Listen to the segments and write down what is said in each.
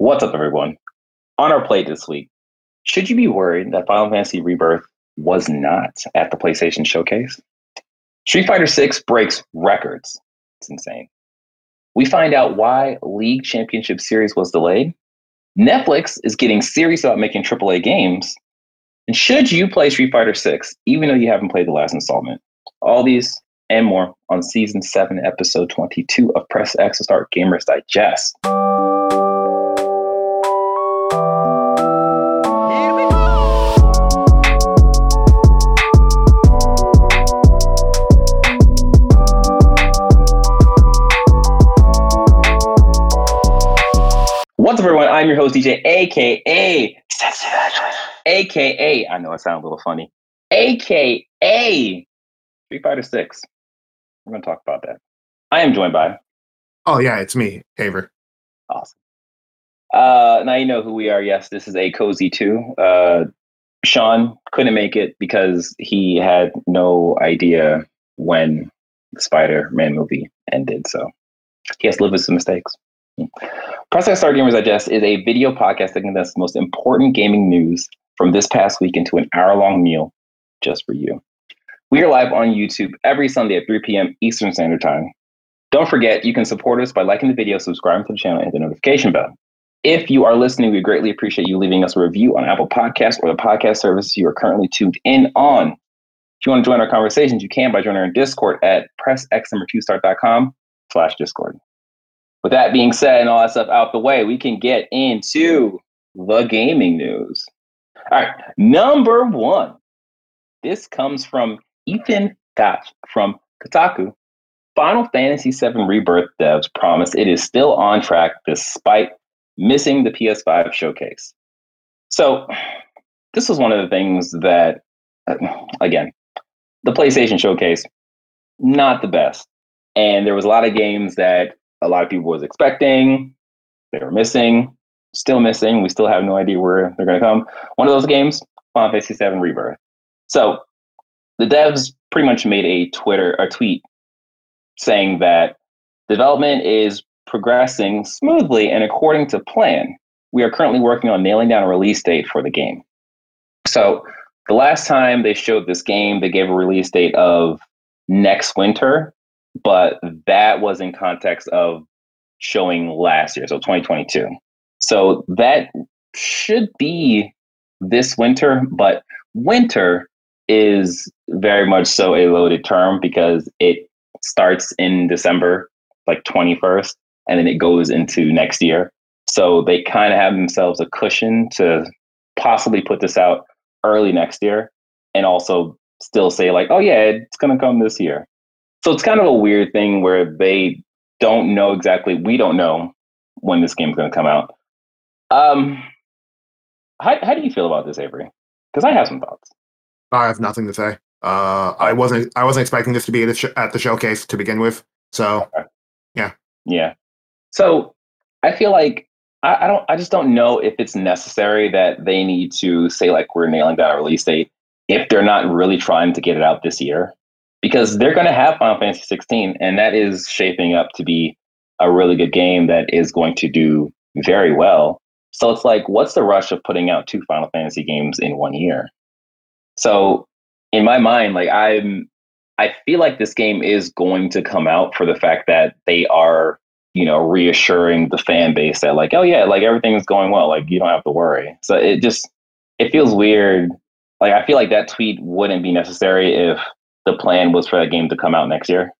What's up, everyone? On our plate this week, should you be worried that Final Fantasy Rebirth was not at the PlayStation Showcase? Street Fighter VI breaks records. It's insane. We find out why League Championship Series was delayed. Netflix is getting serious about making AAA games. And should you play Street Fighter VI, even though you haven't played the last installment? All these and more on season 7, episode 22 of Press X to Start Gamers Digest. Host, DJ, aka aka. I know I sound a little funny. Aka Street Fighter Six. We're going to talk about that. I am joined by. Oh yeah, it's me, Avery. Awesome. Uh, now you know who we are. Yes, this is a cozy two. Uh, Sean couldn't make it because he had no idea when the Spider-Man movie ended, so he has to live with some mistakes. Press Star Gamers Digest is a video podcast that condenses the most important gaming news from this past week into an hour-long meal just for you. We are live on YouTube every Sunday at 3 p.m. Eastern Standard Time. Don't forget, you can support us by liking the video, subscribing to the channel, and the notification bell. If you are listening, we greatly appreciate you leaving us a review on Apple Podcasts or the podcast service you are currently tuned in on. If you want to join our conversations, you can by joining our Discord at pressxnumber2start.com slash Discord. With that being said and all that stuff out the way, we can get into the gaming news. All right, number one. This comes from Ethan Gach from Kotaku. Final Fantasy VII Rebirth devs promise it is still on track despite missing the PS5 showcase. So, this was one of the things that, uh, again, the PlayStation showcase, not the best. And there was a lot of games that a lot of people was expecting. They were missing, still missing. We still have no idea where they're going to come. One of those games, Final Fantasy VII Rebirth. So the devs pretty much made a Twitter a tweet saying that development is progressing smoothly and according to plan. We are currently working on nailing down a release date for the game. So the last time they showed this game, they gave a release date of next winter, but that was in context of showing last year, so 2022. So that should be this winter, but winter is very much so a loaded term because it starts in December, like 21st, and then it goes into next year. So they kind of have themselves a cushion to possibly put this out early next year and also still say, like, oh, yeah, it's going to come this year. So it's kind of a weird thing where they don't know exactly, we don't know when this game's going to come out. Um, how, how do you feel about this, Avery? Because I have some thoughts. I have nothing to say. Uh, I wasn't I wasn't expecting this to be at the, sh- at the showcase to begin with. So, okay. yeah, yeah. So I feel like I, I, don't I just don't know if it's necessary that they need to say like we're nailing down a release date if they're not really trying to get it out this year because they're going to have Final Fantasy 16 and that is shaping up to be a really good game that is going to do very well. So it's like, what's the rush of putting out two Final Fantasy games in one year? So in my mind, like I'm, I feel like this game is going to come out for the fact that they are, you know, reassuring the fan base that like, oh yeah, like everything's going well, like you don't have to worry. So it just, it feels weird. Like I feel like that tweet wouldn't be necessary if the plan was for that game to come out next year.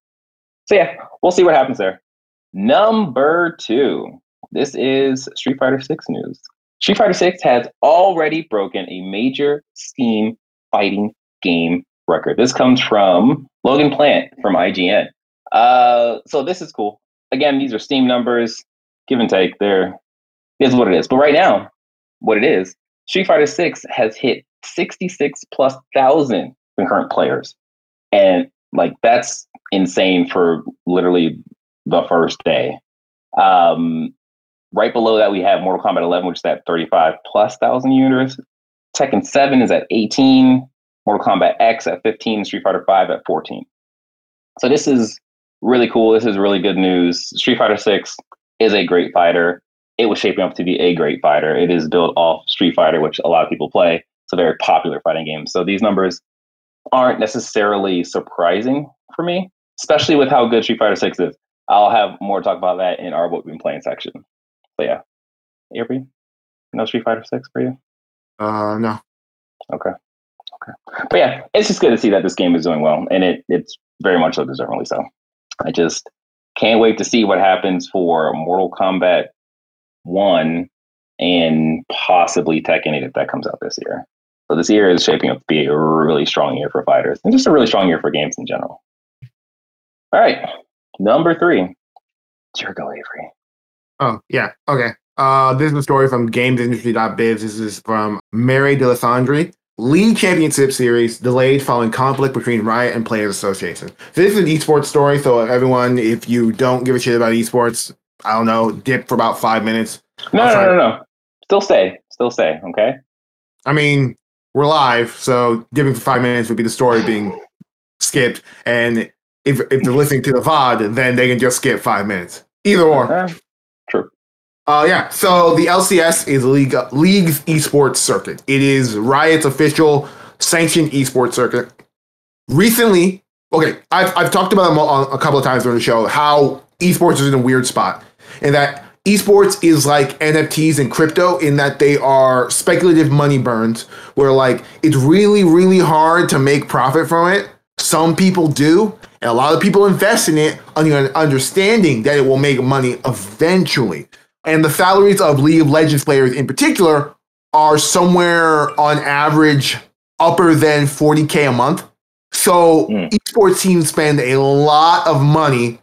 So yeah, we'll see what happens there. Number two, this is Street Fighter 6 news. Street Fighter 6 has already broken a major Steam fighting game record. This comes from Logan Plant from IGN. Uh, so this is cool. Again, these are Steam numbers, give and take. There is what it is. But right now, what it is, Street Fighter 6 has hit 66 plus thousand concurrent players. And like that's insane for literally the first day. Um, right below that, we have Mortal Kombat 11, which is at 35 plus thousand units. Tekken 7 is at 18, Mortal Kombat X at 15, Street Fighter 5 at 14. So this is really cool. This is really good news. Street Fighter 6 is a great fighter. it was shaping up to be a great fighter. It is built off Street Fighter, which a lot of people play. It's a very popular fighting game. So these numbers aren't necessarily surprising for me, especially with how good Street Fighter 6 is. I'll have more to talk about that in our what we've been playing section. But yeah. Avery, no Street Fighter 6 for you? Uh, no. Okay. Okay. But yeah, it's just good to see that this game is doing well, and it it's very much so deservedly so. I just can't wait to see what happens for Mortal Kombat 1 and possibly Tekken 8 if that comes out this year. So this year is shaping up to be a really strong year for fighters and just a really strong year for games in general. All right. Number three. Jergo Avery. Oh, yeah. Okay. Uh, this is a story from gamesindustry.biz. This is from Marie Dealessandri. League Championship Series delayed following conflict between Riot and Players Association. So this is an esports story. So everyone, if you don't give a shit about esports, I don't know, dip for about five minutes. No, no, no, no, no. Still stay. Still stay. Okay. I mean, we're live, so giving for five minutes would be the story being skipped. And if if they're listening to the VOD, then they can just skip five minutes. Either or. Uh, true. Uh, yeah. So the LCS is League League's esports circuit. It is Riot's official sanctioned esports circuit. Recently, okay, I've I've talked about them a couple of times during the show how esports is in a weird spot, and that esports is like NFTs and crypto in that they are speculative money burns where like it's really really hard to make profit from it. Some people do, and a lot of people invest in it on understanding that it will make money eventually. And the salaries of League of Legends players in particular are somewhere on average upper than 40k a month. So mm. esports teams spend a lot of money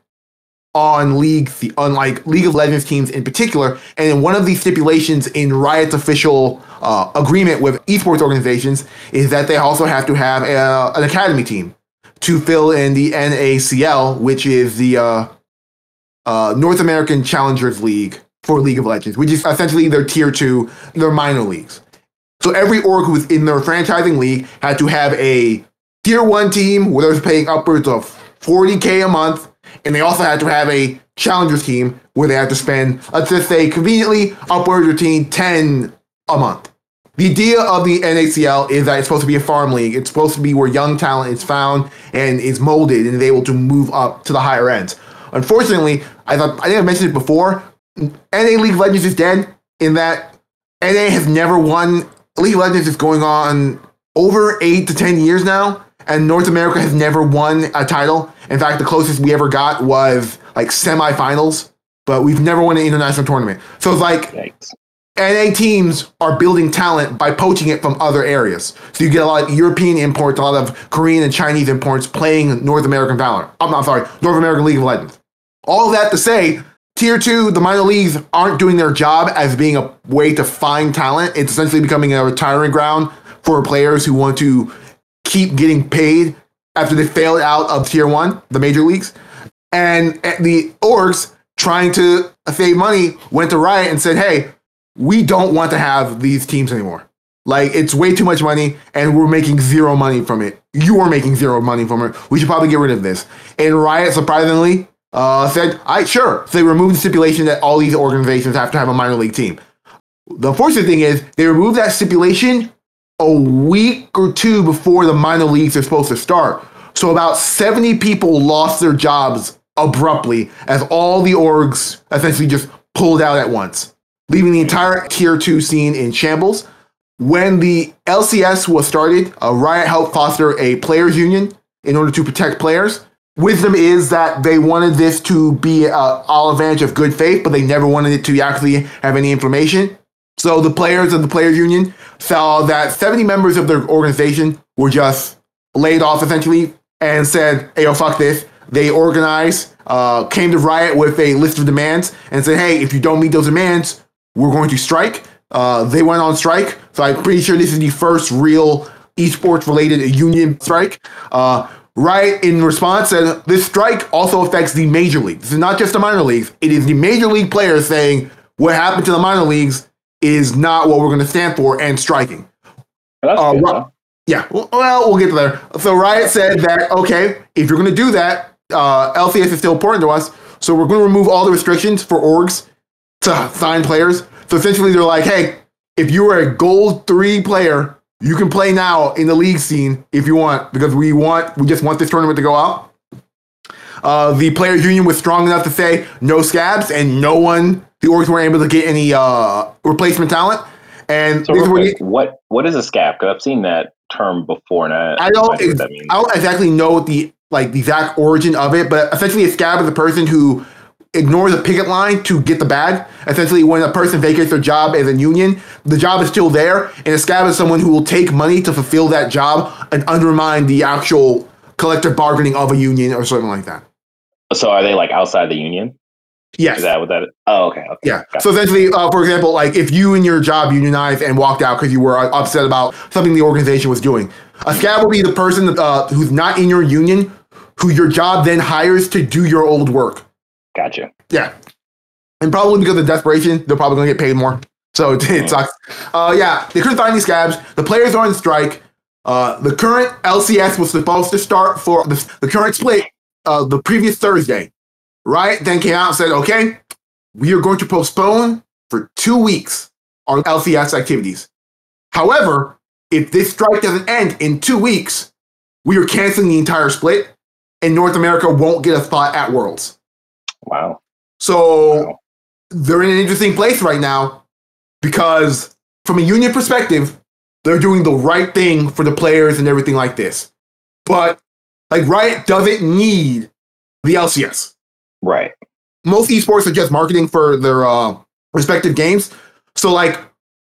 on league, on like League of Legends teams in particular. And one of the stipulations in Riot's official uh, agreement with esports organizations is that they also have to have a, an academy team to fill in the NACL, which is the uh, uh, North American Challengers League for League of Legends, which is essentially their tier two, their minor leagues. So every org who's in their franchising league had to have a tier one team where they're paying upwards of 40k a month and they also had to have a challengers team where they had to spend, let's just say, conveniently upwards between 10 a month. The idea of the NACL is that it's supposed to be a farm league. It's supposed to be where young talent is found and is molded and is able to move up to the higher ends. Unfortunately, I thought I think I mentioned it before. NA League of Legends is dead in that NA has never won. League of Legends is going on over eight to ten years now, and North America has never won a title. In fact, the closest we ever got was like semifinals, but we've never won an international tournament. So it's like Yikes. NA teams are building talent by poaching it from other areas. So you get a lot of European imports, a lot of Korean and Chinese imports playing North American Valor. I'm not sorry, North American League of Legends. All of that to say, Tier two, the minor leagues aren't doing their job as being a way to find talent. It's essentially becoming a retiring ground for players who want to keep getting paid after they failed out of tier one, the major leagues. And the orgs trying to save money went to Riot and said, hey, we don't want to have these teams anymore. Like it's way too much money and we're making zero money from it. You are making zero money from it. We should probably get rid of this. And Riot, surprisingly, uh, said, "I sure." So they removed the stipulation that all these organizations have to have a minor league team. The unfortunate thing is they removed that stipulation a week or two before the minor leagues are supposed to start. So about 70 people lost their jobs abruptly as all the orgs essentially just pulled out at once, leaving the entire tier two scene in shambles. When the LCS was started, a Riot helped foster a players union in order to protect players. Wisdom is that they wanted this to be uh, all advantage of good faith, but they never wanted it to actually have any information. So the players of the players union saw that 70 members of their organization were just laid off essentially and said, hey, yo, fuck this. They organized, uh, came to Riot with a list of demands and said, hey, if you don't meet those demands, we're going to strike. Uh, they went on strike. So I'm pretty sure this is the first real esports related union strike. Uh, Riot, in response, said this strike also affects the major leagues. This is not just the minor leagues. It is the major league players saying what happened to the minor leagues is not what we're going to stand for and striking. Uh, good, yeah, well, we'll get to there. So Riot said that okay, if you're going to do that, uh, LCS is still important to us, so we're going to remove all the restrictions for orgs to sign players. So essentially, they're like, hey, if you are a gold three player, you can play now in the league scene if you want, because we want we just want this tournament to go out. Uh, the players union was strong enough to say no scabs, and no one the orgs weren't able to get any uh, replacement talent. And so quick, what what is a scab? Because I've seen that term before, and I, I don't ex- I don't exactly know the like the exact origin of it, but essentially a scab is a person who ignores a picket line to get the bag. Essentially, when a person vacates their job as a union, the job is still there, and a scab is someone who will take money to fulfill that job and undermine the actual collective bargaining of a union or something like that. So are they like outside the union? Yes. Is that what that is? Oh, okay. okay. Yeah. So essentially, uh, for example, like if you and your job unionized and walked out because you were upset about something the organization was doing, a scab will be the person uh, who's not in your union, who your job then hires to do your old work. Gotcha. Yeah. And probably because of desperation, they're probably going to get paid more. So it, it sucks. Uh, yeah, they couldn't find any scabs. The players are on strike. Uh, the current LCS was supposed to start for the, the current split uh, the previous Thursday. right? then came out and said, okay, we are going to postpone for two weeks our LCS activities. However, if this strike doesn't end in two weeks, we are canceling the entire split, and North America won't get a spot at Worlds. Wow. So wow. they're in an interesting place right now because, from a union perspective, they're doing the right thing for the players and everything like this. But like Riot doesn't need the LCS. Right. Most esports are just marketing for their uh, respective games. So like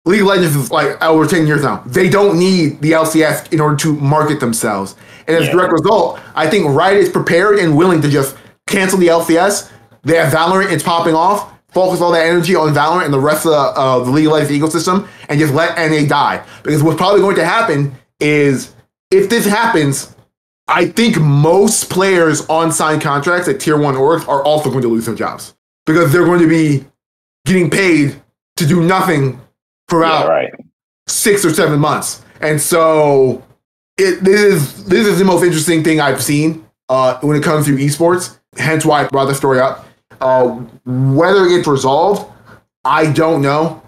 League of Legends is like over 10 years now. They don't need the LCS in order to market themselves. And as yeah. a direct result, I think Riot is prepared and willing to just cancel the LCS. They have Valorant, it's popping off. Focus all that energy on Valorant and the rest of the, uh, the League of Legends ecosystem and just let NA die. Because what's probably going to happen is if this happens, I think most players on signed contracts at tier one orgs are also going to lose their jobs because they're going to be getting paid to do nothing for about yeah, right. six or seven months. And so it this is this is the most interesting thing I've seen uh, when it comes to esports. Hence why I brought the story up. Uh, whether it gets resolved, I don't know.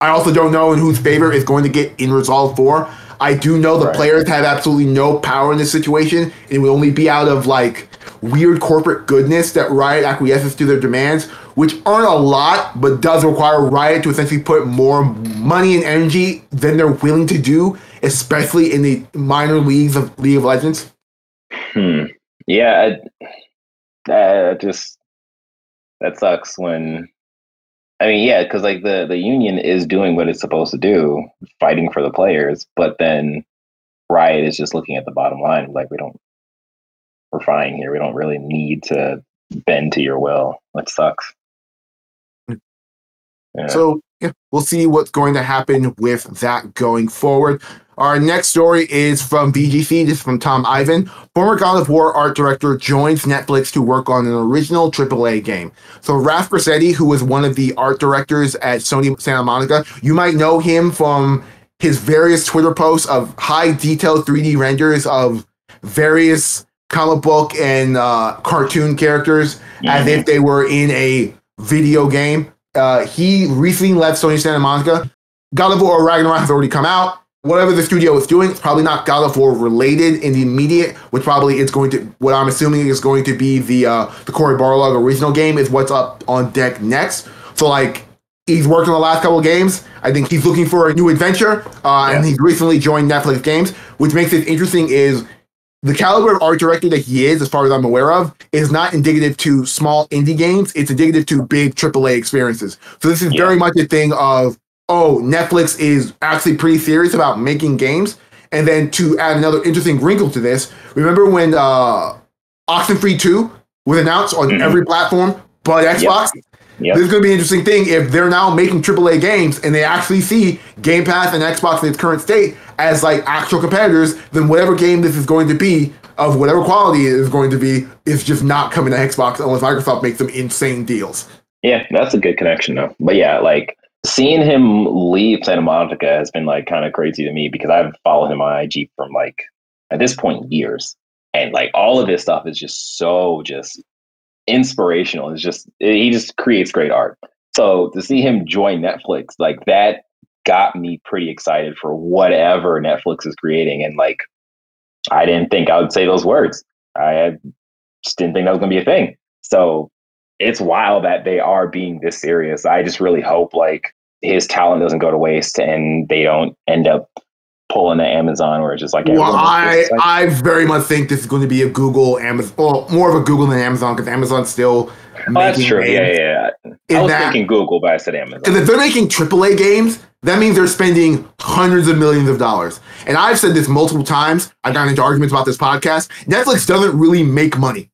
I also don't know in whose favor it's going to get in resolved for. I do know the right. players have absolutely no power in this situation. And it will only be out of like weird corporate goodness that Riot acquiesces to their demands, which aren't a lot, but does require Riot to essentially put more money and energy than they're willing to do, especially in the minor leagues of League of Legends. Hmm. Yeah, that just that sucks when I mean, yeah, because like the the union is doing what it's supposed to do, fighting for the players, but then Riot is just looking at the bottom line, like we don't, we're fine here. We don't really need to bend to your will, which sucks. Mm. Yeah. So yeah, we'll see what's going to happen with that going forward. Our next story is from VGC. This is from Tom Ivan. Former God of War art director joins Netflix to work on an original AAA game. So Raf Grassetti, who was one of the art directors at Sony Santa Monica, you might know him from his various Twitter posts of high detail 3D renders of various comic book and uh, cartoon characters mm-hmm. as if they were in a video game. Uh, he recently left Sony Santa Monica. God of War Ragnarok has already come out whatever the studio is doing, it's probably not God of War related in the immediate, which probably is going to, what I'm assuming is going to be the uh, the Cory Barlog original game is what's up on deck next. So like he's worked on the last couple of games. I think he's looking for a new adventure, uh, yeah. and he's recently joined Netflix Games, which makes it interesting. Is the caliber of art director that he is, as far as I'm aware of, is not indicative to small indie games. It's indicative to big AAA experiences. So this is yeah. very much a thing of oh, Netflix is actually pretty serious about making games. And then to add another interesting wrinkle to this, remember when uh, Oxenfree 2 was announced on mm-hmm. every platform but Xbox? Yep. Yep. This is going to be an interesting thing if they're now making AAA games and they actually see Game Pass and Xbox in its current state as like actual competitors, then whatever game this is going to be of whatever quality it is going to be is just not coming to Xbox unless Microsoft makes them insane deals. Yeah, that's a good connection though. But yeah, like seeing him leave Santa Monica has been like kind of crazy to me because I've followed him on IG from like at this point years, and like all of his stuff is just so just inspirational. It's just he just creates great art. So to see him join Netflix, like that got me pretty excited for whatever Netflix is creating. And like, I didn't think I would say those words. I just didn't think that was to be a thing. So it's wild that they are being this serious. I just really hope like his talent doesn't go to waste and they don't end up pulling the Amazon or it's just like well, I I very much think this is going to be a Google Amazon, well, more of a Google than Amazon because Amazon's still. Oh, that's true. Yeah, yeah. yeah. I was that, thinking Google, but I said Amazon. Because if they're making AAA games, that means they're spending hundreds of millions of dollars. And I've said this multiple times. I've gotten into arguments about this podcast. Netflix doesn't really make money.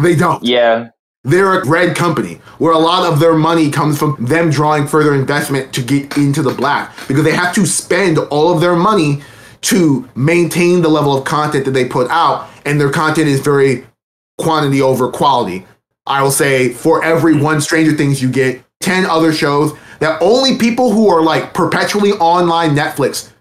They don't. Yeah. They're a red company where a lot of their money comes from them drawing further investment to get into the black because they have to spend all of their money to maintain the level of content that they put out. And their content is very quantity over quality. I will say for every hmm. one Stranger Things, you get 10 other shows that only people who are like perpetually online Netflix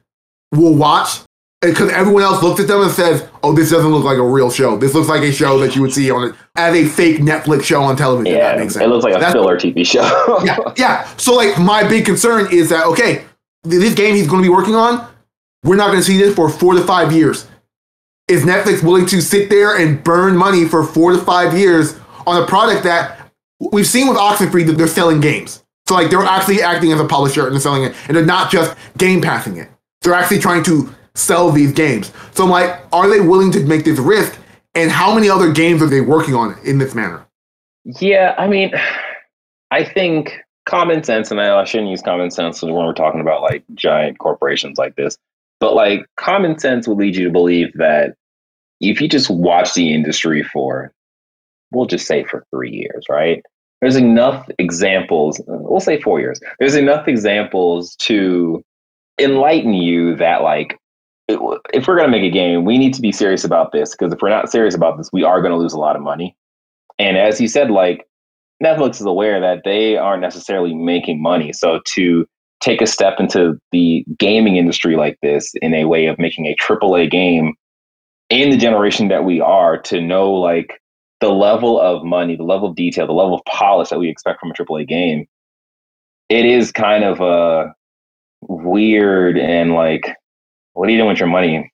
will watch because everyone else looks at them and says, "Oh, this doesn't look like a real show. This looks like a show that you would see on it as a fake Netflix show on television." Yeah, it looks like a That's, filler TV show. yeah, yeah. So like, my big concern is that okay, this game he's going to be working on, we're not going to see this for four to five years. Is Netflix willing to sit there and burn money for four to five years on a product that we've seen with Oxenfree that they're selling games? So like, they're actually acting as a publisher and they're selling it, and they're not just game passing it. They're actually trying to sell these games. So I'm like, are they willing to make this risk? And how many other games are they working on in this manner? Yeah, I mean, I think common sense, and I shouldn't use common sense when we're talking about like giant corporations like this, but like common sense would lead you to believe that if you just watch the industry for, we'll just say for three years, right? There's enough examples, we'll say four years, there's enough examples to enlighten you that like if we're going to make a game, we need to be serious about this because if we're not serious about this, we are going to lose a lot of money. And as you said, like Netflix is aware that they aren't necessarily making money. So to take a step into the gaming industry like this in a way of making a AAA game in the generation that we are, to know like the level of money, the level of detail, the level of polish that we expect from a AAA game, it is kind of a weird and like what are you doing with your money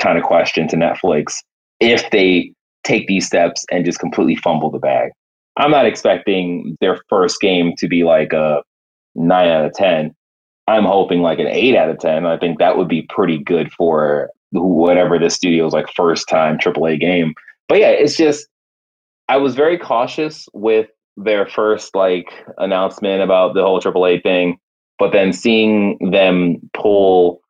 kind of question to Netflix if they take these steps and just completely fumble the bag. I'm not expecting their first game to be like a nine out of 10. I'm hoping like an eight out of 10. I think that would be pretty good for whatever the studio's like first time AAA game. But yeah, it's just, I was very cautious with their first like announcement about the whole AAA thing, but then seeing them pull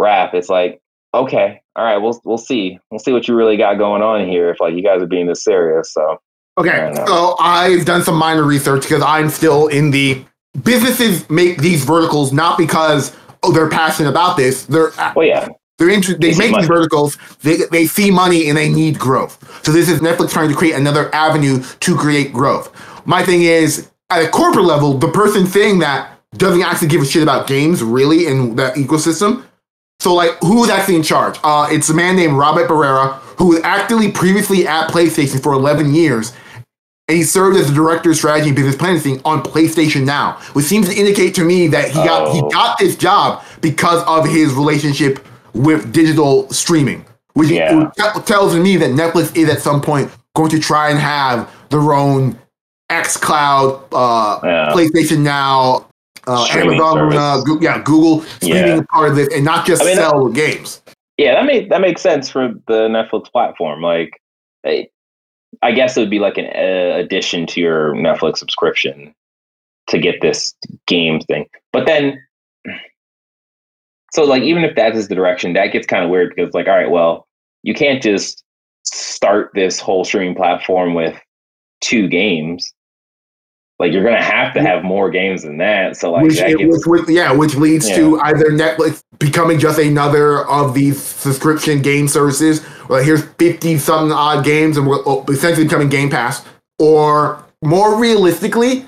rap, it's like, okay, all right, we'll we'll see. We'll see what you really got going on here if like you guys are being this serious. So Okay. So I've done some minor research because I'm still in the businesses make these verticals not because oh they're passionate about this. They're uh, well yeah. They're inter- they, they make these verticals, they, they see money and they need growth. So this is Netflix trying to create another avenue to create growth. My thing is, at a corporate level, the person saying that doesn't actually give a shit about games really in that ecosystem. So like, who's actually in charge? Uh, it's a man named Robert Barrera, who was actually previously at PlayStation for 11 years, and he served as the director of strategy and business planning on PlayStation Now, which seems to indicate to me that he got oh. he got this job because of his relationship with digital streaming, which yeah. tells me that Netflix is at some point going to try and have their own X Cloud, uh, yeah. PlayStation Now, uh, Amazon, uh, yeah, Google streaming yeah. part of this, and not just I mean, sell that, games. Yeah, that makes that makes sense for the Netflix platform. Like, I guess it would be like an uh, addition to your Netflix subscription to get this game thing. But then, so like, even if that is the direction, that gets kind of weird because, like, all right, well, you can't just start this whole streaming platform with two games like you're gonna have to have more games than that. So like which, that gets, which, which, yeah, which leads yeah. to either Netflix becoming just another of these subscription game services. Like here's fifty something odd games, and we're oh, essentially becoming Game Pass, or more realistically,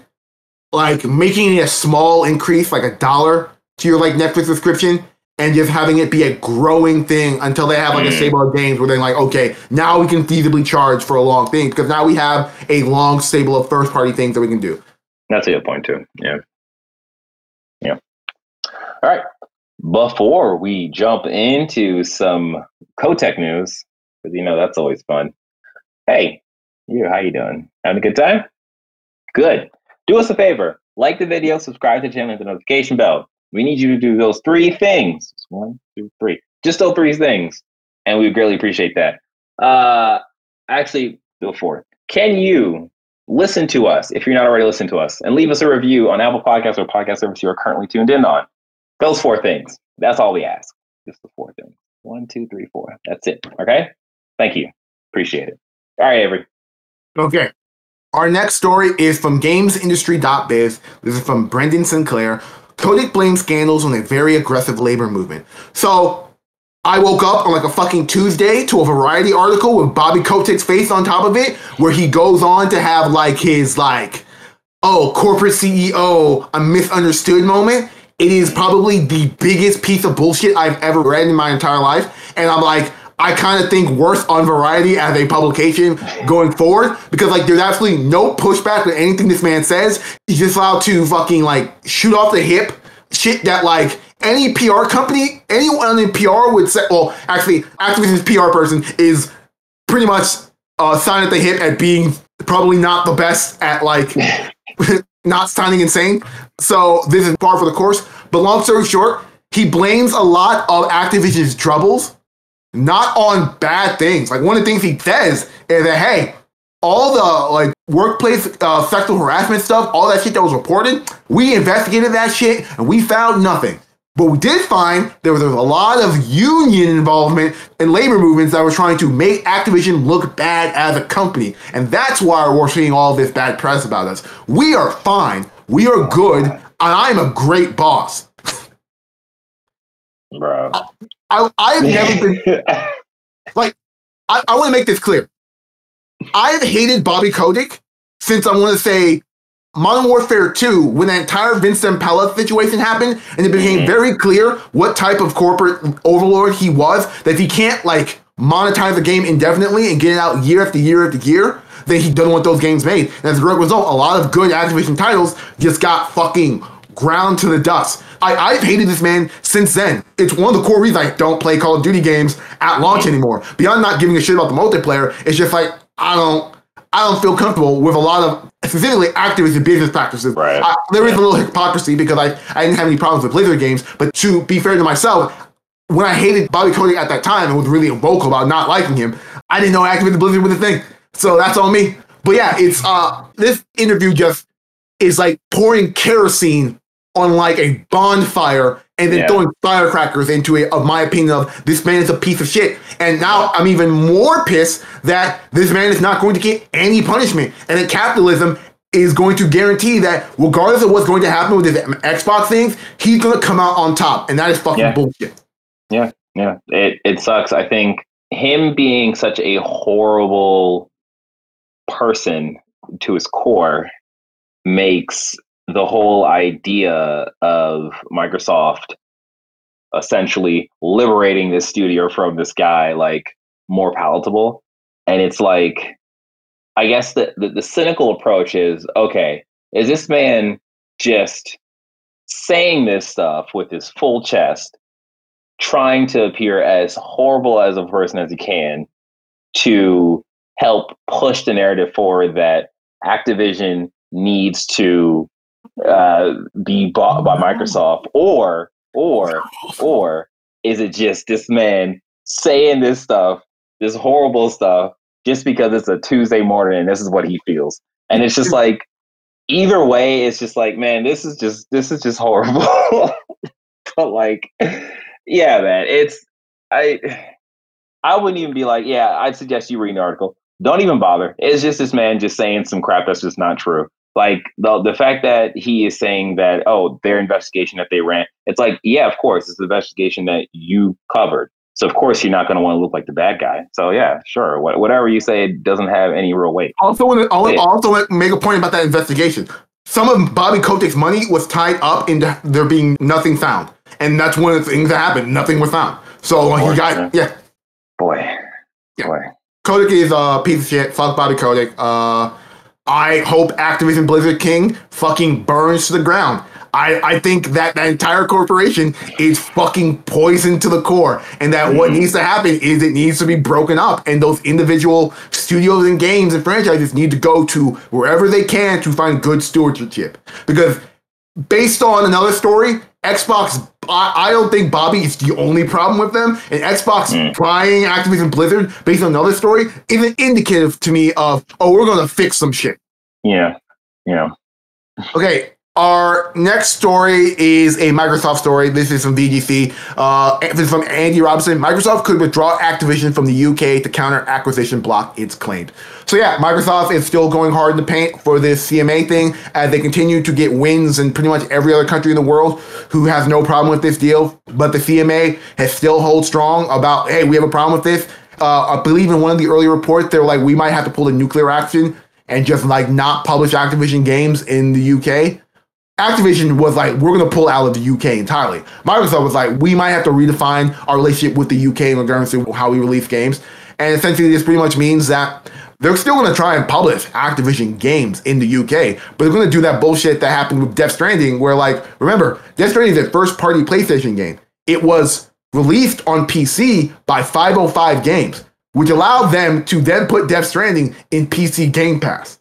like making a small increase, like a dollar to your like Netflix subscription, and just having it be a growing thing until they have like a mm. stable of games where they're like, okay, now we can feasibly charge for a long thing because now we have a long stable of first party things that we can do. That's a good point too. Yeah. Yeah. All right. Before we jump into some Kotick news, because you know that's always fun. Hey, you, how you doing? Having a good time? Good. Do us a favor. Like the video, subscribe to the channel, hit the notification bell. We need you to do those three things. One, two, three. Just those three things. And we would greatly appreciate that. Uh actually, four. Can you listen to us if you're not already listening to us and leave us a review on Apple Podcasts or podcast service you are currently tuned in on? Those four things. That's all we ask. Just the four things. One, two, three, four. That's it. Okay. Thank you. Appreciate it. All right, Avery. Okay. Our next story is from GamesIndustry.biz. This is from Brendan Sinclair. Kotick blames scandals on a very aggressive labor movement. So I woke up on like a fucking Tuesday to a Variety article with Bobby Kotick's face on top of it, where he goes on to have like his like, oh, corporate CEO, a misunderstood moment. It is probably the biggest piece of bullshit I've ever read in my entire life, and I'm like, I kind of think worse on Variety as a publication going forward because like there's absolutely no pushback with anything this man says. He's just allowed to fucking like shoot off the hip shit that like any PR company, anyone in PR would say. Well, actually, Activision's PR person is pretty much uh, sign at the hip at being probably not the best at like not sounding insane. So this is par for the course. But long story short, he blames a lot of Activision's troubles not on bad things. Like one of the things he says is that hey, all the like workplace uh, sexual harassment stuff, all that shit that was reported, we investigated that shit and we found nothing. But we did find there was a lot of union involvement and labor movements that were trying to make Activision look bad as a company. And that's why we're seeing all this bad press about us. We are fine. We are good. And I'm a great boss. Bro. I, I've never been like I, I want to make this clear. I've hated Bobby Kotick since I want to say Modern Warfare 2, when the entire Vince Zampella situation happened, and it became Mhm. very clear what type of corporate overlord he was, that if he can't like monetize the game indefinitely and get it out year after year after year, then he doesn't want those games made. And as a direct result, a lot of good Activision titles just got fucking ground to the dust. I, I've hated this man since then. It's one of the core reasons I don't play Call of Duty games at launch anymore. Beyond not giving a shit about the multiplayer, it's just like I don't I don't feel comfortable with a lot of specifically Activision business practices. Right. I, there is a little hypocrisy because I, I didn't have any problems with Blizzard games, but to be fair to myself, when I hated Bobby Kotick at that time and was really vocal about not liking him, I didn't know Activision Blizzard was a thing. So that's on me. But yeah, it's uh this interview just is like pouring kerosene on like a bonfire and then Yeah. throwing firecrackers into it, of my opinion of this man is a piece of shit. And now I'm even more pissed that this man is not going to get any punishment. And that capitalism is going to guarantee that regardless of what's going to happen with his Xbox things, he's gonna come out on top. And that is fucking bullshit. Yeah. Yeah, it it sucks. I think him being such a horrible person to his core makes the whole idea of Microsoft essentially liberating this studio from this guy like more palatable. And it's like I guess the, the, the cynical approach is okay, is this man just saying this stuff with his full chest trying to appear as horrible as a person as he can to help push the narrative forward that Activision needs to uh, be bought by Microsoft, or or or is it just this man saying this stuff, this horrible stuff, just because it's a Tuesday morning and this is what he feels, and it's just like either way, it's just like man, this is just this is just horrible, but like yeah, man, it's I I wouldn't even be like, yeah, I'd suggest you read an article. Don't even bother. It's just this man just saying some crap that's just not true. Like the the fact that he is saying that, oh, their investigation that they ran, it's like, yeah, of course, it's the investigation that you covered. So of course you're not going to want to look like the bad guy. So yeah, sure, Wha- whatever you say it doesn't have any real weight. Also, want to also make a point about that investigation. Some of Bobby Kotick's money was tied up into there being nothing found, and that's one of the things that happened. Nothing was found. So like, he got yeah. Boy, Yeah. boy, Kotick is a piece of shit. Fuck Bobby Kotick. Uh, I hope Activision Blizzard King fucking burns to the ground. I, I think that that entire corporation is fucking poisoned to the core, and that mm-hmm. what needs to happen is it needs to be broken up, and those individual studios and games and franchises need to go to wherever they can to find good stewardship. Because based on another story, Xbox, I, I don't think Bobby is the only problem with them, and Xbox mm. buying Activision Blizzard based on another story is an indicative to me of oh we're gonna fix some shit. Yeah, yeah. Okay, our next story is a Microsoft story. This is from VGC. Uh, this is from Andy Robinson. Microsoft could withdraw Activision from the UK to counter acquisition block, it's claimed. So, yeah, Microsoft is still going hard in the paint for this CMA thing as they continue to get wins in pretty much every other country in the world who has no problem with this deal. But the CMA has still hold strong about, hey, we have a problem with this. Uh, I believe in one of the earlier reports, they're like, we might have to pull a nuclear action and just like not publish Activision games in the UK. Activision was like, we're going to pull out of the UK entirely. Microsoft was like, we might have to redefine our relationship with the UK in regards to how we release games. And essentially, this pretty much means that they're still going to try and publish Activision games in the UK, but they're going to do that bullshit that happened with Death Stranding, where, like, remember, Death Stranding is a first party PlayStation game. It was released on PC by 505 Games, which allowed them to then put Death Stranding in PC Game Pass.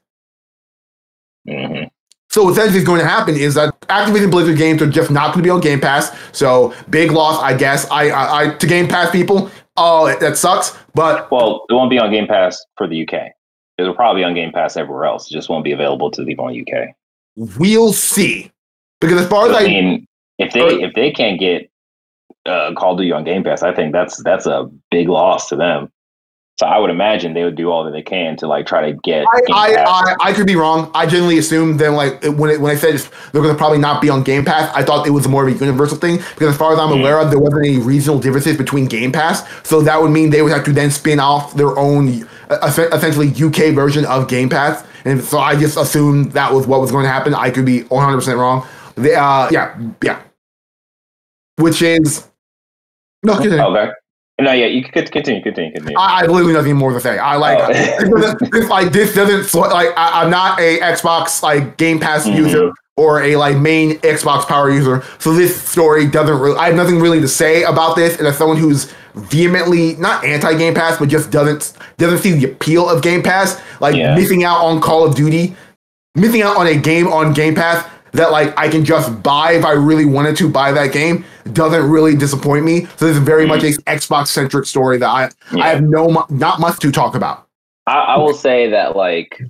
Mm-hmm. So essentially is going to happen is that Activision Blizzard games are just not going to be on Game Pass. So big loss, I guess. I, I, I to Game Pass people. Oh, that sucks. But well, it won't be on Game Pass for the UK. It'll probably be on Game Pass everywhere else. It just won't be available to people in the UK. We'll see. Because as far as I, I mean, if they if they can't get uh, Call of Duty on Game Pass, I think that's that's a big loss to them. So I would imagine they would do all that they can to like try to get. I I, I, I, could be wrong. I generally assumed then like when it, when I said they're going to probably not be on Game Pass, I thought it was more of a universal thing because as far as I'm mm aware of, there wasn't any regional differences between Game Pass. So that would mean they would have to then spin off their own essentially UK version of Game Pass. And so I just assumed that was what was going to happen. I could be 100 percent wrong. The, uh, yeah, yeah. Which is no. Okay. No, yeah, you could continue, continue, continue. I, I literally nothing more to say. I like oh. this, like this doesn't like I, am not a Xbox like Game Pass mm-hmm. user or a like main Xbox Power user, so this story doesn't really. I have nothing really to say about this, and as someone who's vehemently not anti Game Pass, but just doesn't doesn't see the appeal of Game Pass, like yeah. missing out on Call of Duty, missing out on a game on Game Pass that like I can just buy if I really wanted to buy that game doesn't really disappoint me. So this is very mm-hmm. much a Xbox centric story that I yeah. I have no not much to talk about. I, I will say that like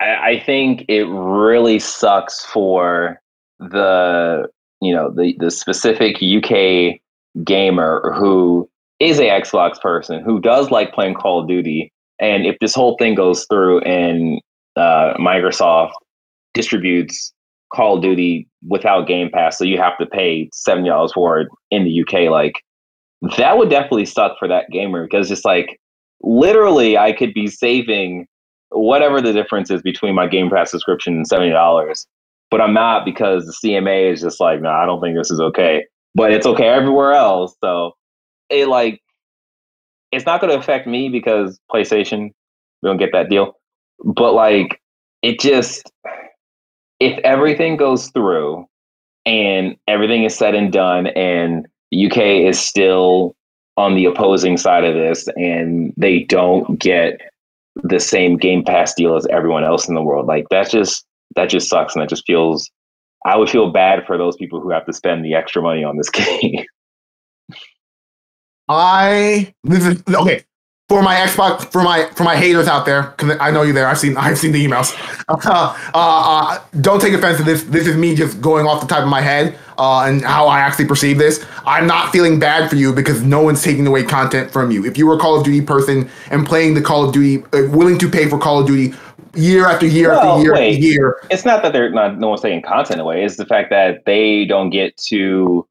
I, I think it really sucks for the you know the the specific UK gamer who is a Xbox person who does like playing Call of Duty, and if this whole thing goes through and uh, Microsoft distributes Call of Duty without Game Pass, so you have to pay seventy dollars for it in the UK. Like that would definitely suck for that gamer because it's like literally I could be saving whatever the difference is between my Game Pass subscription and seventy dollars, but I'm not because the CMA is just like, no, I don't think this is okay. But it's okay everywhere else. So it like it's not going to affect me because PlayStation we don't get that deal. But like it just if everything goes through and everything is said and done and UK is still on the opposing side of this and they don't get the same game pass deal as everyone else in the world like that just that just sucks and that just feels i would feel bad for those people who have to spend the extra money on this game. I this is okay for my Xbox for my for my haters out there, because I know you there. I've seen I've seen the emails. Uh, uh, uh, don't take offense to this. This is me just going off the top of my head uh, and how I actually perceive this. I'm not feeling bad for you because no one's taking away content from you. If you were a Call of Duty person and playing the Call of Duty, uh, willing to pay for Call of Duty year after year well, after year wait. after year, it's not that they're not no one's taking content away. It's the fact that they don't get to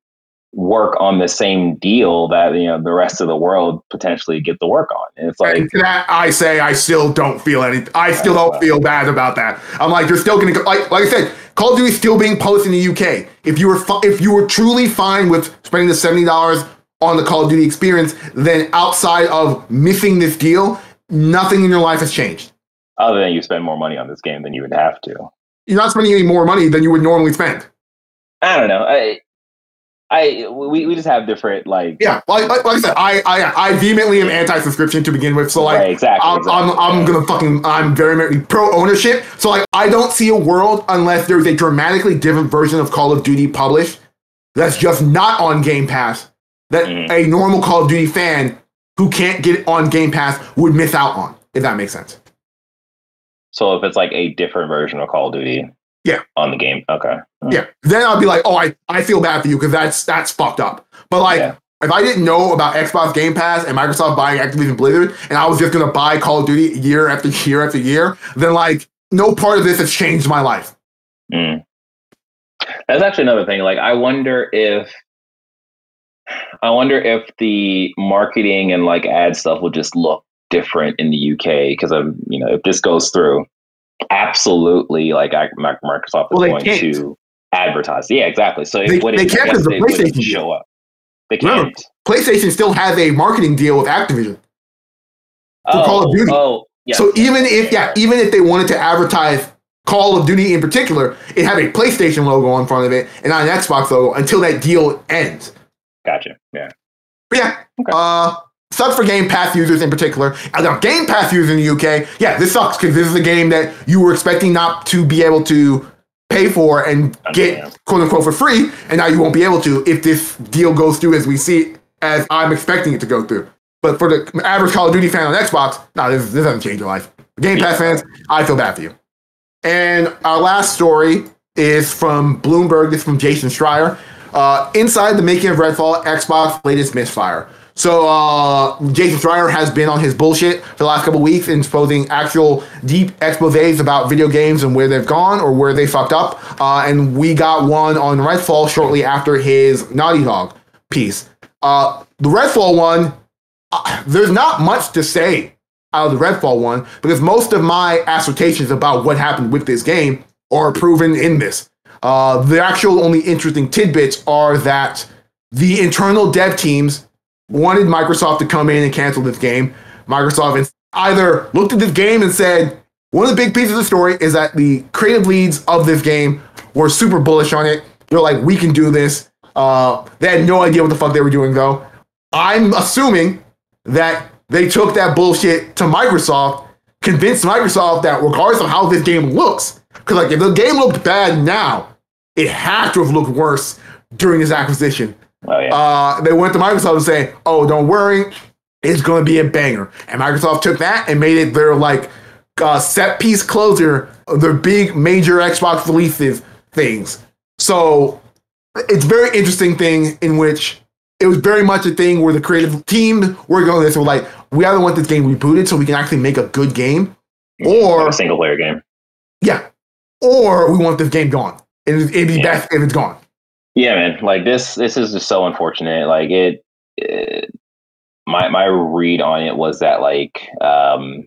work on the same deal that you know the rest of the world potentially get to work on. And it's like that I say I still don't feel any I still don't feel bad about that. I'm like you're still gonna like like I said, Call of Duty still being posted in the UK. If you were if you were truly fine with spending the seventy dollars on the Call of Duty experience, then outside of missing this deal, nothing in your life has changed. Other than you spend more money on this game than you would have to. You're not spending any more money than you would normally spend. I don't know. I, I we, we just have different like Yeah, like, like, like I said, I, I I vehemently am anti-subscription to begin with. So like, right, exactly. I'm, exactly. I'm, I'm gonna fucking I'm very very pro ownership. So like, I don't see a world unless there's a dramatically different version of Call of Duty published that's just not on Game Pass that Mhm. a normal Call of Duty fan who can't get it on Game Pass would miss out on. If that makes sense. So if it's like a different version of Call of Duty, Yeah. on the game, okay, Yeah, then I'll be like, oh, I, I feel bad for you because that's that's fucked up. But like, Yeah. if I didn't know about Xbox Game Pass and Microsoft buying Activision Blizzard, and I was just gonna buy Call of Duty year after year after year, then like, no part of this has changed my life. Mm. That's actually another thing. Like, I wonder if, I wonder if the marketing and like ad stuff will just look different in the UK because I'm, you know if this goes through, absolutely like I- Microsoft is Well, going can't. to advertise. Yeah, exactly. So They- they can't because the PlayStation show up. They Remember, can't. PlayStation still has a marketing deal with Activision. for Call of Duty. Oh, yeah. so even if yeah, even if they wanted to advertise Call of Duty in particular, it had a PlayStation logo on front of it and not an Xbox logo until that deal ends. gotcha. Yeah. But yeah, Okay. uh, sucks for Game Pass users in particular. Now, Game Pass users in the UK, yeah, this sucks because this is a game that you were expecting not to be able to pay for and get quote unquote for free, and now you won't be able to if this deal goes through as we see as I'm expecting it to go through. But for the average Call of Duty fan on Xbox, no, this, this doesn't change your life. Game Pass fans, I feel bad for you. And our last story is from Bloomberg. This is from Jason Schreier. Uh, inside the making of Redfall, Xbox latest misfire. So uh, Jason Schreier has been on his bullshit for the last couple weeks, exposing actual deep exposés about video games and where they've gone or where they fucked up. Uh, and we got one on Redfall shortly after his Naughty Dog piece. Uh, the Redfall one, uh, there's not much to say out of the Redfall one because most of my assertions about what happened with this game are proven in this. Uh, the actual only interesting tidbits are that the internal dev teams wanted Microsoft to come in and cancel this game. Microsoft either looked at this game and said, one of the big pieces of the story is that the creative leads of this game were super bullish on it. They're like, we can do this. Uh, they had no idea what the fuck they were doing, though. I'm assuming that they took that bullshit to Microsoft, convinced Microsoft that regardless of how this game looks, because like if the game looked bad now, it had to have looked worse during this acquisition. Oh yeah. Uh, they went to Microsoft and say, "Oh, don't worry, it's going to be a banger." And Microsoft took that and made it their like uh, set piece closer, their big major Xbox releases things. So it's a very interesting thing in which it was very much a thing where the creative team were going this were like, we either want this game rebooted so we can actually make a good game, or a single player game. yeah, or we want this game gone. And it'd be Yeah. best if it's gone. Yeah, man. Like this, this is just so unfortunate. Like it, it my my read on it was that like um,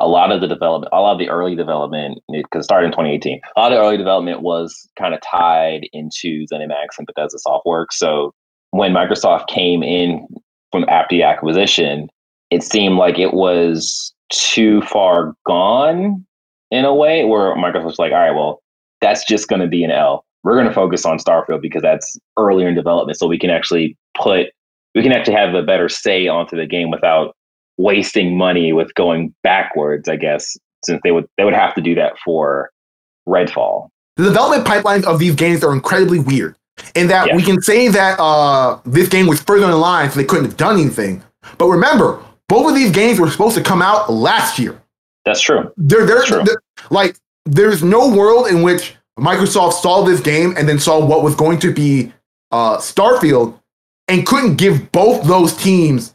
a lot of the development, a lot of the early development, because started in 2018. A lot of the early development was kind of tied into ZeniMax and Bethesda Softworks. So when Microsoft came in from after the acquisition, it seemed like it was too far gone in a way where Microsoft was like, all right, well, that's just going to be an L. We're going to focus on Starfield because that's earlier in development, so we can actually put we can actually have a better say onto the game without wasting money with going backwards. I guess since they would they would have to do that for Redfall. The development pipelines of these games are incredibly weird. In that Yeah. we can say that uh, this game was further in line, so they couldn't have done anything. But remember, both of these games were supposed to come out last year. That's true. There, there, True. there- like, there's no world in which Microsoft saw this game and then saw what was going to be uh, Starfield and couldn't give both those teams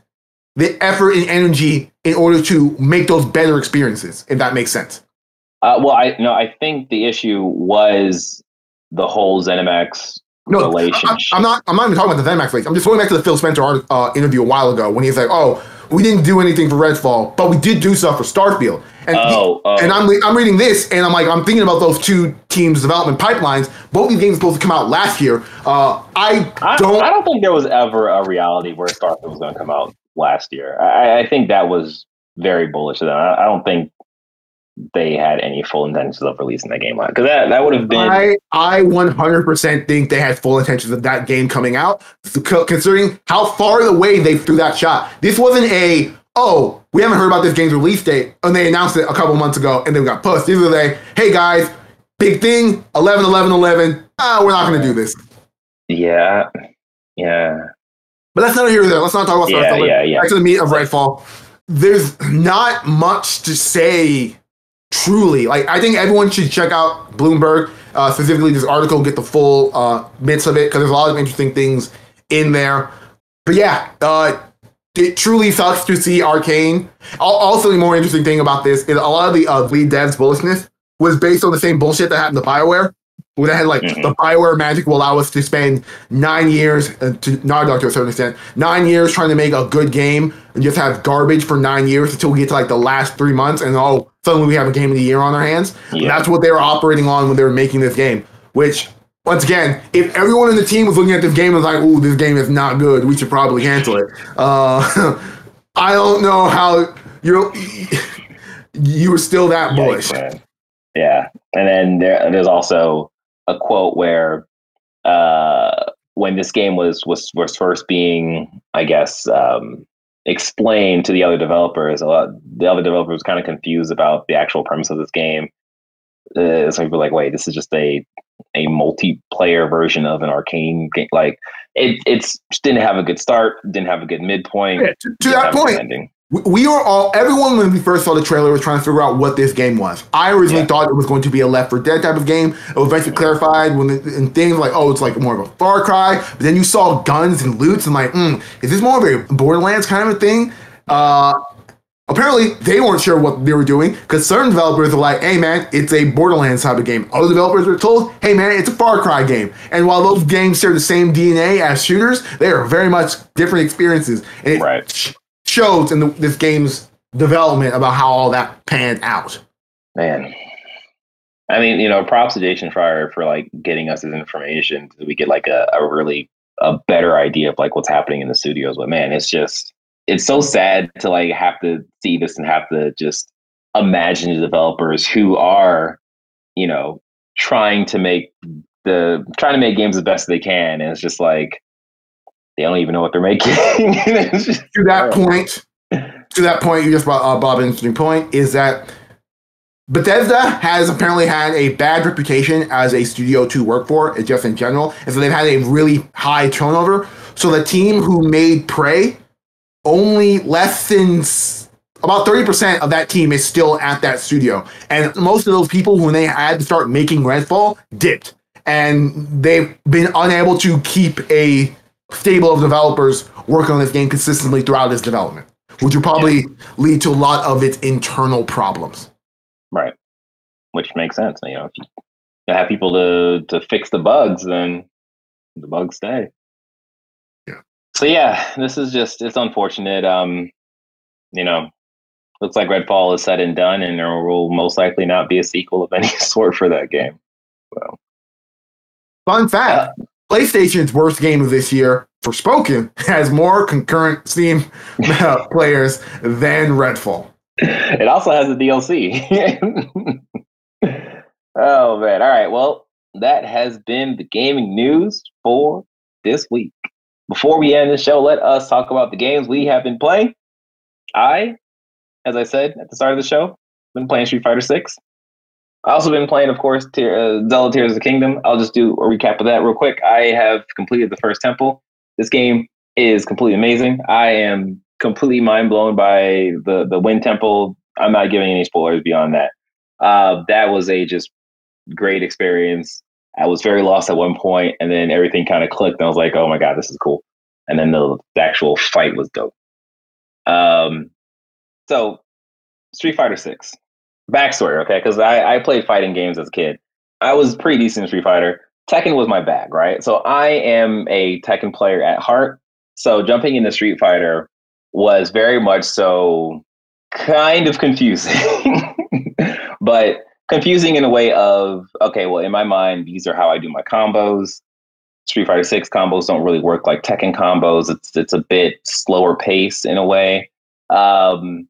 the effort and energy in order to make those better experiences. If that makes sense. Uh, well, I no, I think the issue was the whole ZeniMax No, I, relationship. am not. I'm not even talking about the ZeniMax leaks. I'm just going back to the Phil Spencer art, uh, interview a while ago when he's like, "Oh, we didn't do anything for Redfall, but we did do stuff for Starfield." And he- oh, oh. and I'm I'm reading this, and I'm like, I'm thinking about those two teams' development pipelines. Both these games are supposed to come out last year. Uh, I I don't. I don't think there was ever a reality where Starfield was going to come out last year. I, I think that was very bullish of them. I, I don't think they had any full intentions of releasing that game because that, that would have been I I 100% think they had full intentions of that game coming out, considering how far away they threw that shot. This wasn't a oh we haven't heard about this game's release date and they announced it a couple months ago and then got pushed. These are they hey guys big thing 11 11 11 ah we're not going to do this. Yeah, yeah. But let's not hear that. Let's not talk about yeah, yeah, yeah. Back to the meat of Redfall. There's not much to say truly. Like I think everyone should check out Bloomberg, uh, specifically this article, get the full uh, bits of it because there's a lot of interesting things in there. But yeah, uh, it truly sucks to see Arkane. Also, the more interesting thing about this is a lot of the uh, lead devs bullishness was based on the same bullshit that happened to Bioware. Where they had like mm-hmm. the Bioware magic will allow us to spend nine years, uh, to Naughty Dog to a certain extent, nine years trying to make a good game and just have garbage for nine years until we get to like the last three months and oh, suddenly we have a game of the year on our hands. Yeah. That's what they were operating on when they were making this game. Which, once again, if everyone in the team was looking at this game and was like, "Ooh, this game is not good. We should probably cancel it." Uh, I don't know how you're. You were still that bullish. Yeah, and then there, there's also a quote where uh, when this game was was was first being, I guess, um, explained to the other developers, a lot the other developers kind of confused about the actual premise of this game. Uh, some people were like, "Wait, this is just a a multiplayer version of an Arkane game." Like it, it's didn't have a good start, didn't have a good midpoint. Yeah, to, to that point, we were all everyone when we first saw the trailer was trying to figure out what this game was. I originally yeah. thought it was going to be a Left 4 Dead type of game. It was eventually clarified when the, and things like oh it's like more of a Far Cry. But then you saw guns and loots and like mm, is this more of a Borderlands kind of a thing? Uh, apparently they weren't sure what they were doing because certain developers are like hey man it's a Borderlands type of game. Other developers were told hey man it's a Far Cry game. And while those games share the same DNA as shooters, they are very much different experiences. And it, right shows in the, this game's development about how all that panned out. Man, I mean, you know, props to Jason Schreier for like getting us this information so we get like a, a really a better idea of like what's happening in the studios. But man, it's just it's so sad to like have to see this and have to just imagine the developers who are, you know, trying to make the trying to make games the best they can. And it's just like they don't even know what they're making. to that point, to that point, you just brought uh, Bob an interesting point is that Bethesda has apparently had a bad reputation as a studio to work for, just in general, and so they've had a really high turnover. So the team who made Prey, only less than about 30% of that team is still at that studio. And most of those people, when they had to start making Redfall, dipped. And they've been unable to keep a stable of developers working on this game consistently throughout its development, which would probably yeah. lead to a lot of its internal problems. Right, which makes sense. You know, if you have people to to fix the bugs, then the bugs stay. Yeah. So yeah, this is just it's unfortunate. Um, you know, looks like Redfall is said and done, and there will most likely not be a sequel of any sort for that game. So. Fun fact: uh, PlayStation's worst game of this year, Forspoken, has more concurrent Steam uh, players than Redfall. It also has a DLC. oh man! All right. Well, that has been the gaming news for this week. Before we end the show, let us talk about the games we have been playing. I, as I said at the start of the show, been playing Street Fighter Six. I also been playing, of course, Tear, uh, Zelda Tears of the Kingdom. I'll just do a recap of that real quick. I have completed the first temple. This game is completely amazing. I am completely mind blown by the the Wind Temple. I'm not giving any spoilers beyond that. Uh, that was a just great experience. I was very lost at one point, and then everything kind of clicked, and I was like, "Oh my god, this is cool!" And then the, the actual fight was dope. Um, so Street Fighter Six backstory, okay? Because I, I played fighting games as a kid. I was pretty decent Street Fighter. Tekken was my bag, right? So I am a Tekken player at heart. So jumping into Street Fighter was very much so kind of confusing, but confusing in a way of okay, well, in my mind, these are how I do my combos. Street Fighter Six combos don't really work like Tekken combos. It's it's a bit slower pace in a way. Um,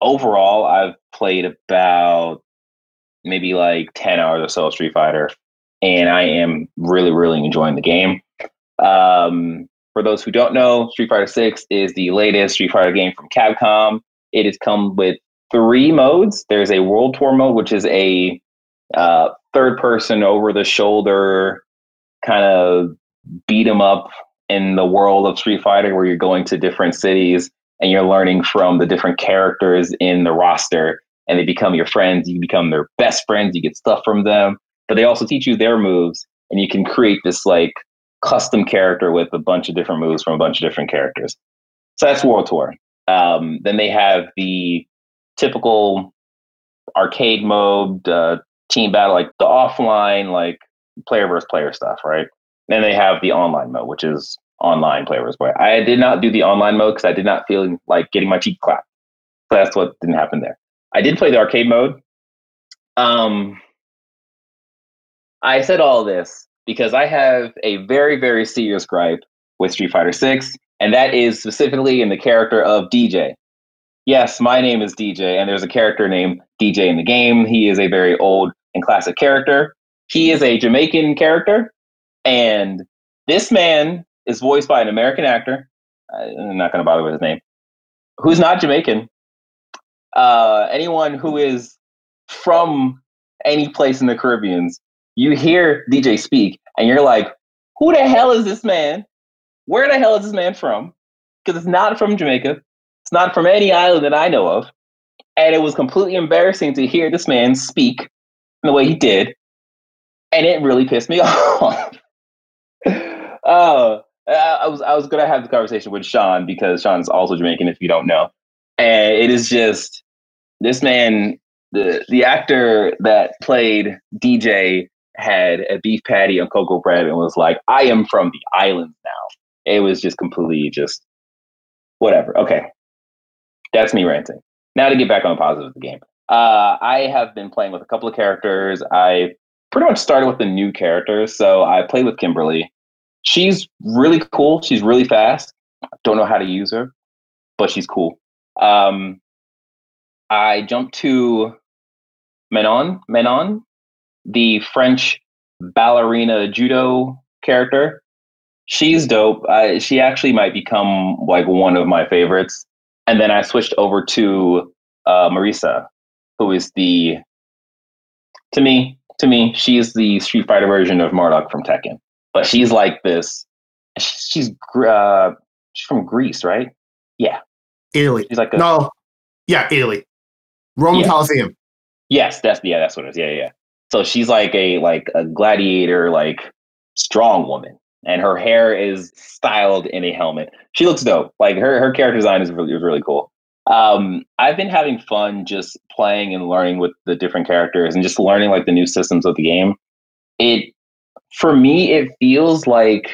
overall, I've played about maybe like 10 hours or so of Street Fighter, and I am really, really enjoying the game. Um, for those who don't know, Street Fighter 6 is the latest Street Fighter game from Capcom. It has come with three modes. There's a World Tour mode, which is a uh, third person over the shoulder kind of beat 'em up in the world of Street Fighter, where you're going to different cities and you're learning from the different characters in the roster, and they become your friends. You become their best friends. You get stuff from them, but they also teach you their moves, and you can create this like custom character with a bunch of different moves from a bunch of different characters. So that's World Tour. Um, then they have the typical arcade mode, uh, team battle, like the offline, like player versus player stuff, right? Then they have the online mode, which is online player versus player. I did not do the online mode because I did not feel like getting my cheek clapped. So that's what didn't happen there. I did play the arcade mode. Um, I said all this because I have a very, very serious gripe with Street Fighter 6, and that is specifically in the character of DJ. Yes, my name is DJ, and there's a character named DJ in the game. He is a very old and classic character. He is a Jamaican character, and this man is voiced by an American actor. I'm not going to bother with his name, who's not Jamaican. Uh, anyone who is from any place in the Caribbeans, you hear DJ speak, and you're like, who the hell is this man? Where the hell is this man from? Because it's not from Jamaica. It's not from any island that I know of. And it was completely embarrassing to hear this man speak the way he did. And it really pissed me off. uh, I was I was gonna have the conversation with Sean because Sean's also Jamaican, if you don't know. And it is just this man, the the actor that played DJ had a beef patty on cocoa bread and was like, I am from the islands now. It was just completely just whatever. Okay. That's me ranting. Now to get back on the positive of the game. Uh, I have been playing with a couple of characters. I pretty much started with the new characters. So I played with Kimberly. She's really cool. She's really fast. Don't know how to use her, but she's cool. Um, I jumped to Manon, Manon, the French ballerina judo character. She's dope. I, she actually might become like one of my favorites. And then I switched over to uh, Marisa, who is the, to me, to me, she is the Street Fighter version of Marduk from Tekken. But she's like this. She's uh, she's from Greece, right? Yeah, Italy. she's like a, No, yeah, Italy. Roman Yeah. Coliseum. Yes, that's yeah, that's what it is. Yeah, yeah. So she's like a like a gladiator, like strong woman, and her hair is styled in a helmet. She looks dope. Like her her character design is really is really cool. Um, I've been having fun just playing and learning with the different characters and just learning like the new systems of the game. It for me, it feels like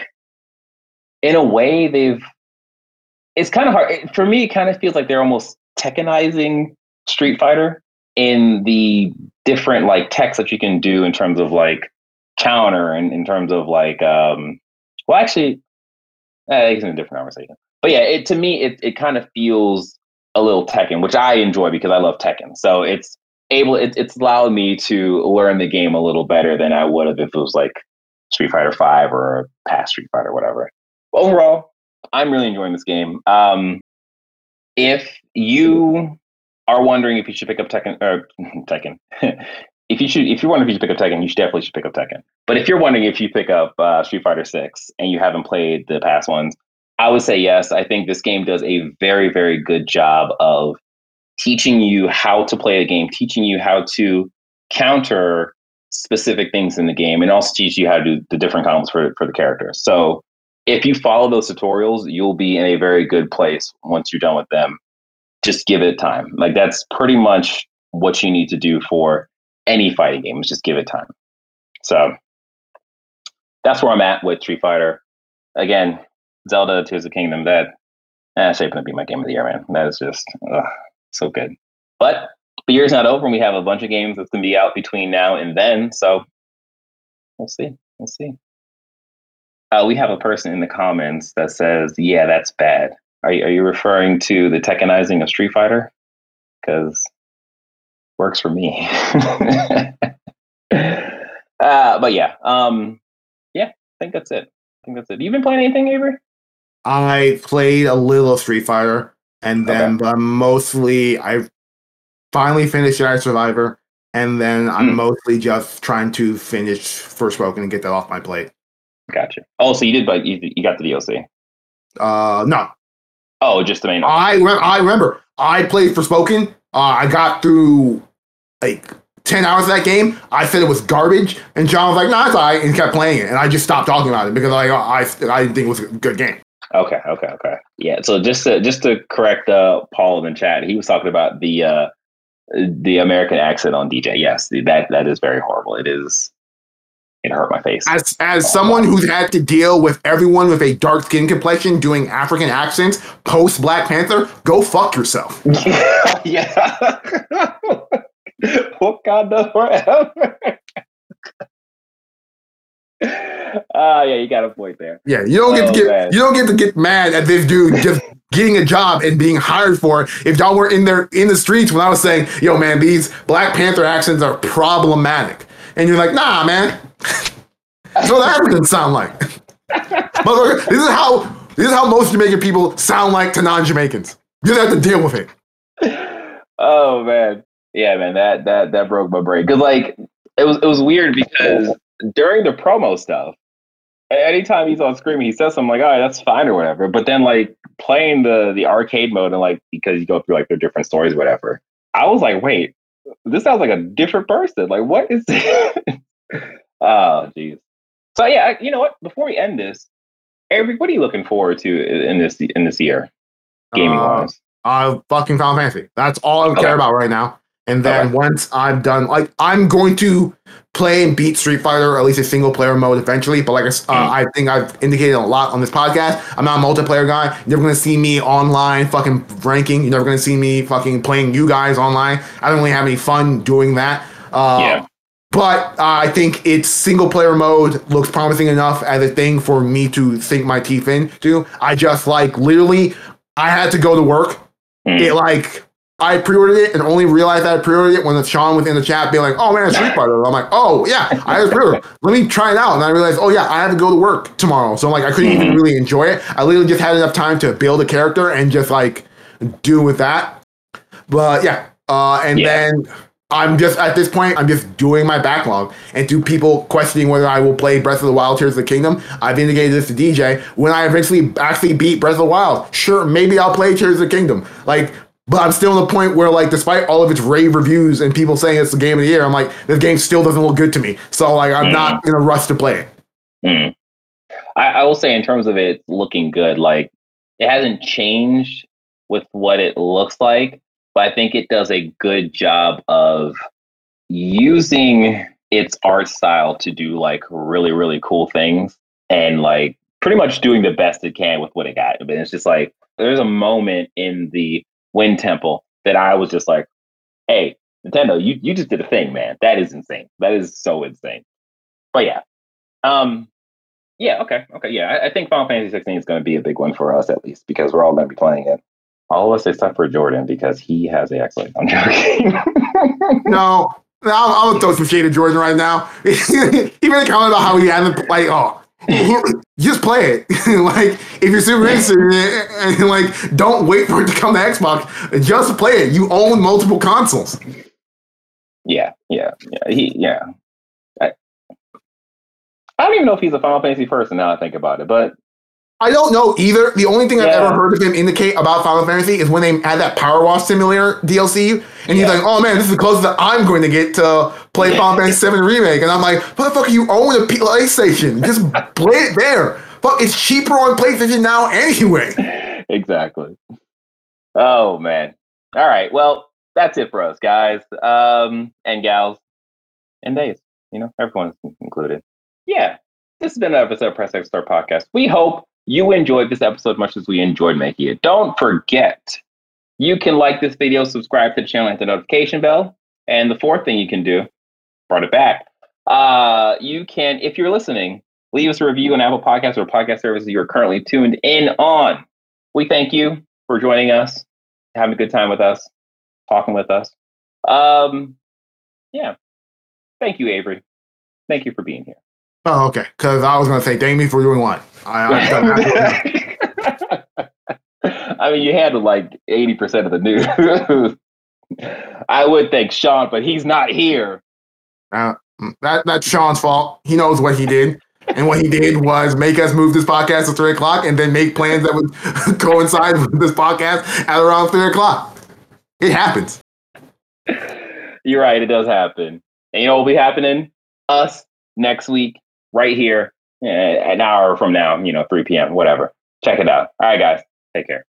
in a way they've. It's kind of hard it- for me. It kind of feels like they're almost Tekkenizing Street Fighter in the different like techs that you can do in terms of like counter and in terms of like um well actually eh, it's in a different conversation but yeah it to me it, it kind of feels a little Tekken which I enjoy because I love Tekken so it's able it, it's allowed me to learn the game a little better than I would have if it was like Street Fighter 5 or past Street Fighter whatever overall I'm really enjoying this game um if you are wondering if you should pick up Tekken or Tekken. if you should, if you're wondering if you should pick up Tekken, you should definitely should pick up Tekken. But if you're wondering if you pick up uh, Street Fighter Six and you haven't played the past ones, I would say yes. I think this game does a very, very good job of teaching you how to play a game, teaching you how to counter specific things in the game, and also teach you how to do the different combos for for the characters. So if you follow those tutorials, you'll be in a very good place once you're done with them just give it time. Like that's pretty much what you need to do for any fighting game. Is just give it time. So that's where I'm at with Street Fighter. Again, Zelda Tears of Kingdom. That that's shaping to be my game of the year, man. That is just ugh, so good. But the year's not over, and we have a bunch of games that's gonna be out between now and then. So we'll see. We'll see. Uh, we have a person in the comments that says, "Yeah, that's bad." Are you, are you referring to the Tekkenizing of Street Fighter? because works for me. uh, but yeah, um, yeah, I think that's it. I think that's it. You been playing anything, Avery? I played a little Street Fighter, and then Okay. but mostly I finally finished Jedi Survivor, and then I'm Hmm. mostly just trying to finish Forspoken and get that off my plate. Gotcha. Oh, so you did, but you, you got the DLC. Uh, no, Oh, just the main. I re- I remember I played Forspoken. Uh, I got through like ten hours of that game. I said it was garbage, and John was like, "No, it's alright," and kept playing it. And I just stopped talking about it because like I I didn't think it was a good game. Okay, okay, okay. Yeah. So just to just to correct uh, Paul in the chat, he was talking about the uh, the American accent on DJ. Yes, that that is very horrible. It is. It hurt my face. As as someone who's had to deal with everyone with a dark skin complexion doing African accents post Black Panther, go fuck yourself. yeah. Wakanda forever. Ah, yeah, you got a point there. Yeah, you don't get Oh, to get man. you don't get to get mad at this dude just getting a job and being hired for it. If y'all were in there in the streets when I was saying, "Yo, man, these Black Panther accents are problematic," and you're like, "Nah, man, that's what Africans sound like." Motherfucker, this is how this is how most Jamaican people sound like to non-Jamaicans. You have to deal with it. Oh man, yeah, man, that that that broke my brain. Cause like it was it was weird because during the promo stuff, anytime he's on screen, he says something like, "All right, that's fine" or whatever. But then like playing the the arcade mode and like because you go through like their different stories, or whatever. I was like, wait, this sounds like a different person. Like, what is? This? oh, jeez. So yeah, you know what? Before we end this, Eric, what are you looking forward to in this in this year, gaming Uh, wise? uh, fucking Final Fantasy. That's all I care about right now. And then Okay. once I'm done, like I'm going to play and beat Street Fighter, or at least a single player mode eventually. But like uh, Mm. I think I've indicated a lot on this podcast, I'm not a multiplayer guy. You're never gonna see me online fucking ranking. You're never gonna see me fucking playing you guys online. I don't really have any fun doing that. Uh, Yeah. But uh, I think its single player mode looks promising enough as a thing for me to sink my teeth into. I just like literally, I had to go to work Mm. it like I pre-ordered it and only realized I pre-ordered it when the Sean was in the chat being like, "Oh man, it's Street Fighter." I'm like, "Oh yeah, I just pre-ordered. Let me try it out." And I realized, "Oh yeah, I have to go to work tomorrow." So I'm like, I couldn't even really enjoy it. I literally just had enough time to build a character and just like do with that. But yeah, uh, and Yeah. then I'm just at this point, I'm just doing my backlog. And to people questioning whether I will play Breath of the Wild Tears of the Kingdom, I've indicated this to DJ. When I eventually actually beat Breath of the Wild, sure, maybe I'll play Tears of the Kingdom. Like, but I'm still in the point where, like, despite all of its rave reviews and people saying it's the game of the year, I'm like, this game still doesn't look good to me. So, like, I'm not in a rush to play it. Mm. I, I will say, in terms of it looking good, like it hasn't changed with what it looks like, but I think it does a good job of using its art style to do like really, really cool things and like pretty much doing the best it can with what it got. But it's just like there's a moment in the Wind Temple that I was just like, hey, Nintendo, you, you just did a thing, man. That is insane. That is so insane. But yeah. Um, yeah, okay, okay, yeah. I, I think Final Fantasy 16 is going to be a big one for us at least because we're all going to be playing it. All of us except for Jordan because he has the Xbox. I'm joking. No, I'm gonna throw some shade at Jordan right now. he made a comment about how he hasn't played. oh. Just play it. like if you're super interested in it, and like don't wait for it to come to Xbox. Just play it. You own multiple consoles. yeah, yeah, yeah. He, yeah. I, I don't even know if he's a Final Fantasy person now I think about it, but I don't know either. The only thing I've ever heard of him indicate about Final Fantasy is when they had that Power Wash Simulator DLC, and he's like, "Oh man, this is the closest that I'm going to get to play Yeah. Final Fantasy Seven remake." And I'm like, "Motherfucker, you own a PlayStation. Just play it there. Fuck, it's cheaper on PlayStation now anyway." exactly. Oh man. All right. Well, that's it for us, guys, um, and gals, and days. You know, everyone's included. Yeah, this has been an episode of Press X Star Podcast. We hope you enjoyed this episode as much as we enjoyed making it. Don't forget, you can like this video, subscribe to the channel, hit the notification bell, and the fourth thing you can do, brought it back. Uh, you can, if you're listening, leave us a review on Apple Podcasts or podcast services you're currently tuned in on. We thank you for joining us, having a good time with us. talking with us. Um, yeah. Thank you, Avery. Thank you for being here. Oh, okay. Because I was going to say, thank me for doing what? I, I, I mean, you handled like 80% of the news. I would thank Sean, but he's not here. Uh, that, that's Sean's fault. He knows what he did. And what he did was make us move this podcast to three o'clock and then make plans that would coincide with this podcast at around three o'clock. It happens. You're right. It does happen. And you know what will be happening? Us next week, right here, eh, an hour from now, you know, 3 p.m., whatever. Check it out. All right, guys. Take care.